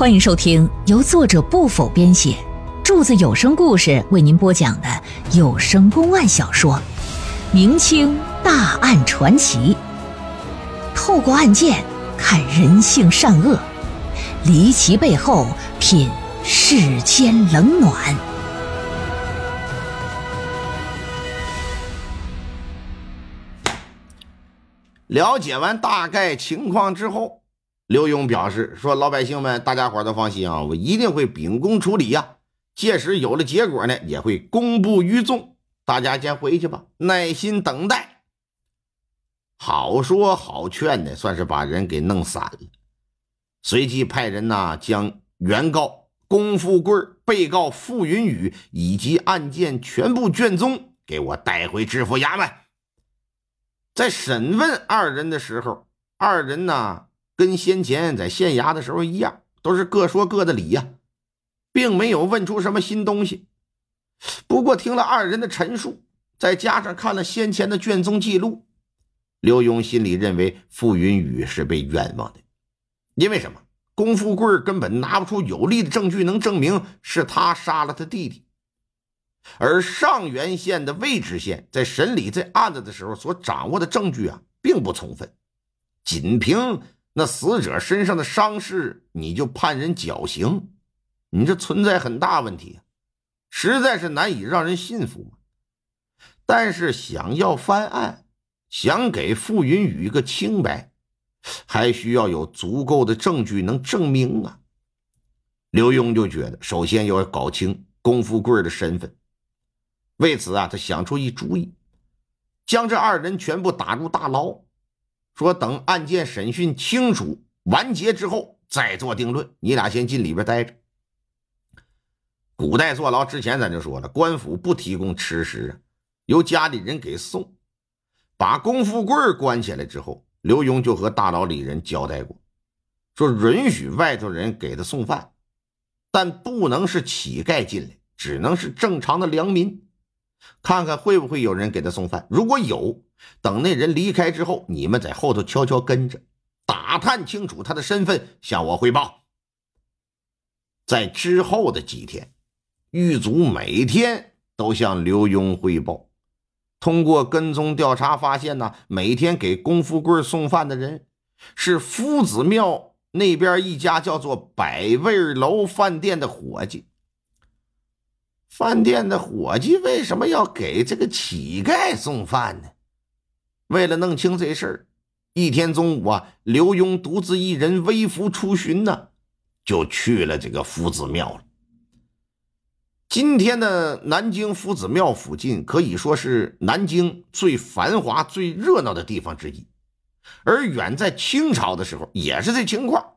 欢迎收听由作者不否编写，柱子有声故事为您播讲的有声公案小说《明清大案传奇》，透过案件看人性善恶，离奇背后品世间冷暖。了解完大概情况之后。刘墉表示说：“老百姓们，大家伙都放心啊，我一定会秉公处理呀。届时有了结果呢，也会公布于众。大家先回去吧，耐心等待。”好说好劝的，算是把人给弄散了。随即派人呐，将原告龚富贵、被告傅云雨以及案件全部卷宗给我带回知府衙门。在审问二人的时候，二人呢。跟先前在县衙的时候一样，都是各说各的理呀，并没有问出什么新东西。不过听了二人的陈述，再加上看了先前的卷宗记录，刘墉心里认为傅云雨是被冤枉的。因为什么？龚富贵根本拿不出有力的证据能证明是他杀了他弟弟，而上元县的魏知县在审理这案子的时候所掌握的证据啊，并不充分，仅凭。那死者身上的伤势，你就判人绞刑，你这存在很大问题，实在是难以让人信服。但是想要翻案，想给傅云雨一个清白，还需要有足够的证据能证明啊。刘墉就觉得，首先要搞清龚富贵的身份。为此啊，他想出一主意，将这二人全部打入大牢。说等案件审讯清楚完结之后再做定论。你俩先进里边待着。古代坐牢之前，咱就说了，官府不提供吃食，由家里人给送。把龚富贵关起来之后，刘墉就和大牢里人交代过，说允许外头人给他送饭，但不能是乞丐进来，只能是正常的良民。看看会不会有人给他送饭，如果有。等那人离开之后，你们在后头悄悄跟着，打探清楚他的身份，向我汇报。在之后的几天，狱卒每天都向刘墉汇报。通过跟踪调查发现呢，每天给龚富贵送饭的人是夫子庙那边一家叫做百味楼饭店的伙计。饭店的伙计为什么要给这个乞丐送饭呢？为了弄清这事儿，一天中午啊，刘墉独自一人微服出巡呢，就去了这个夫子庙了。今天的南京夫子庙附近可以说是南京最繁华、最热闹的地方之一，而远在清朝的时候也是这情况。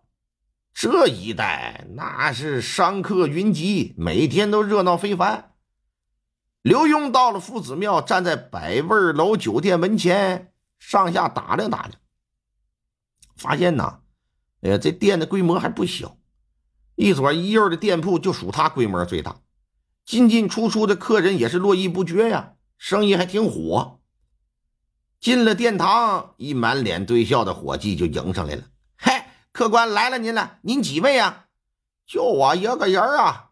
这一带那是商客云集，每天都热闹非凡。刘墉到了夫子庙，站在百味楼酒店门前，上下打量打量，发现呐，哎呀，这店的规模还不小，一左一右的店铺就属他规模最大，进进出出的客人也是络绎不绝呀，生意还挺火。进了殿堂，一满脸堆笑的伙计就迎上来了：“，客官来了，您了，您几位呀？就我一个人啊。”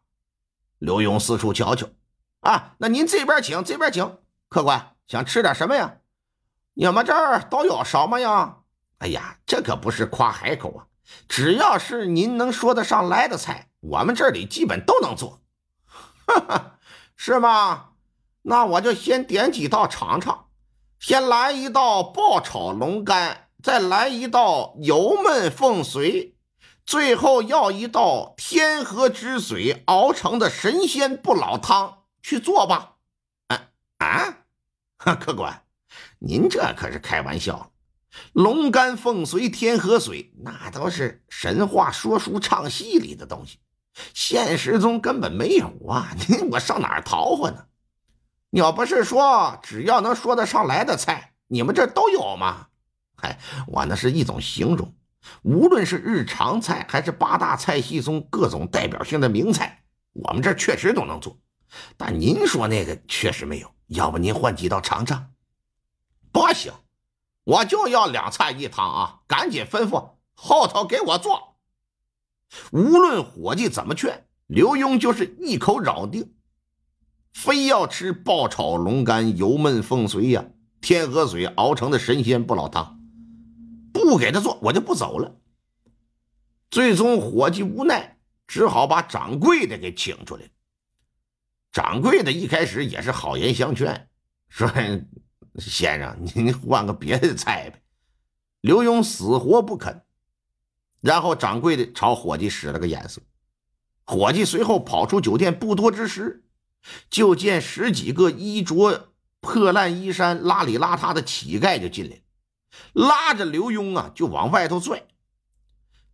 刘墉四处瞧瞧。啊，那您这边请，这边请。客官想吃点什么呀？你们这儿都有什么呀？哎呀，这可不是夸海口啊！只要是您能说得上来的菜，我们这里基本都能做。哈哈，是吗？那我就先点几道尝尝。先来一道爆炒龙肝，再来一道油焖凤髓，最后要一道天河之水熬成的神仙不老汤。去做吧，啊啊！客官，您这可是开玩笑。龙肝凤髓天河水，那都是神话说书唱戏里的东西，现实中根本没有啊！您我上哪儿淘换呢？要不是说只要能说得上来的菜，你们这都有吗？嗨，我那是一种形容，无论是日常菜还是八大菜系中各种代表性的名菜，我们这确实都能做。但您说那个确实没有，要不您换几道尝尝？不行，我就要两菜一汤啊！赶紧吩咐后头给我做。无论伙计怎么劝，刘墉就是一口咬定，非要吃爆炒龙肝、油焖凤髓呀、天河水熬成的神仙不老汤，不给他做，我就不走了。最终，伙计无奈，只好把掌柜的给请出来。掌柜的一开始也是好言相劝，说：“先生，您换个别的菜呗。”刘墉死活不肯。然后掌柜的朝伙计使了个眼色，伙计随后跑出酒店，不多之时，就见十几个衣着破烂衣衫、邋里邋遢的乞丐就进来了，拉着刘墉啊就往外头拽。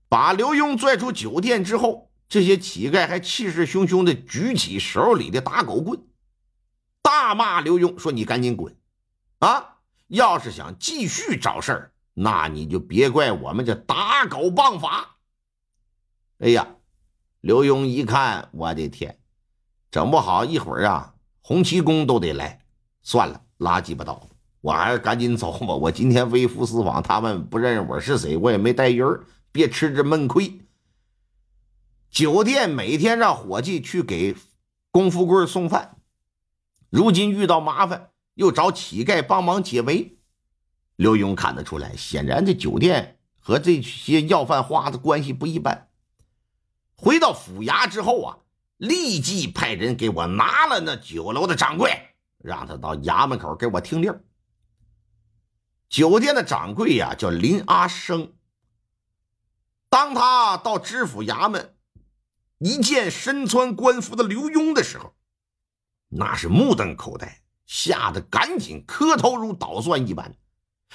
把刘墉拽出酒店之后，这些乞丐还气势汹汹地举起手里的打狗棍，大骂刘墉说：“你赶紧滚！啊，要是想继续找事儿。”那你就别怪我们这打狗棒法。哎呀，刘墉一看，我的天，整不好一会儿啊，洪七公都得来。算了，拉鸡巴倒，我还是赶紧走吧。我今天微服私访，他们不认识我是谁，我也没带人别吃这闷亏。酒店每天让伙计去给龚富贵送饭，如今遇到麻烦，又找乞丐帮忙解围。刘墉看得出来，显然这酒店和这些要饭花子关系不一般。回到府衙之后啊，立即派人给我拿了那酒楼的掌柜，让他到衙门口给我听令。酒店的掌柜呀，叫林阿生。当他到知府衙门一见身穿官服的刘墉的时候，那是目瞪口呆，吓得赶紧磕头如捣蒜一般。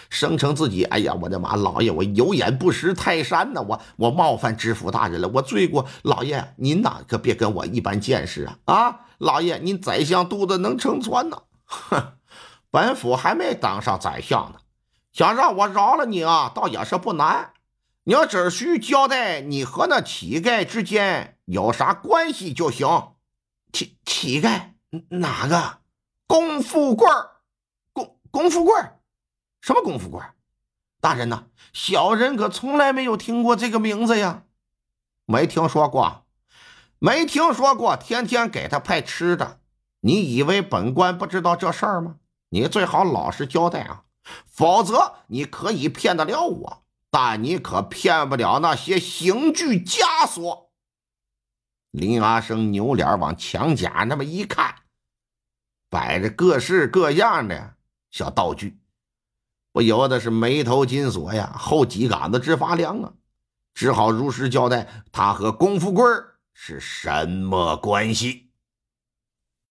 声称自己，哎呀，我的妈，老爷，我有眼不识泰山呐，我我冒犯知府大人了，我罪过，老爷您呐，可别跟我一般见识啊！啊，老爷，您宰相肚子能撑船呢？哼，本府还没当上宰相呢，想让我饶了你啊，倒也是不难。你要只需交代你和那乞丐之间有啥关系就行。乞乞丐哪个？龚富贵儿，龚龚富贵儿。什么功夫官？大人呐，小人可从来没有听过这个名字呀，没听说过，没听说过。天天给他派吃的，你以为本官不知道这事儿吗？你最好老实交代啊，否则你可以骗得了我，但你可骗不了那些刑具枷锁。林阿生扭脸往墙角那么一看，摆着各式各样的小道具。不由得是眉头紧锁呀，后脊杆子直发凉啊，只好如实交代他和龚富贵是什么关系。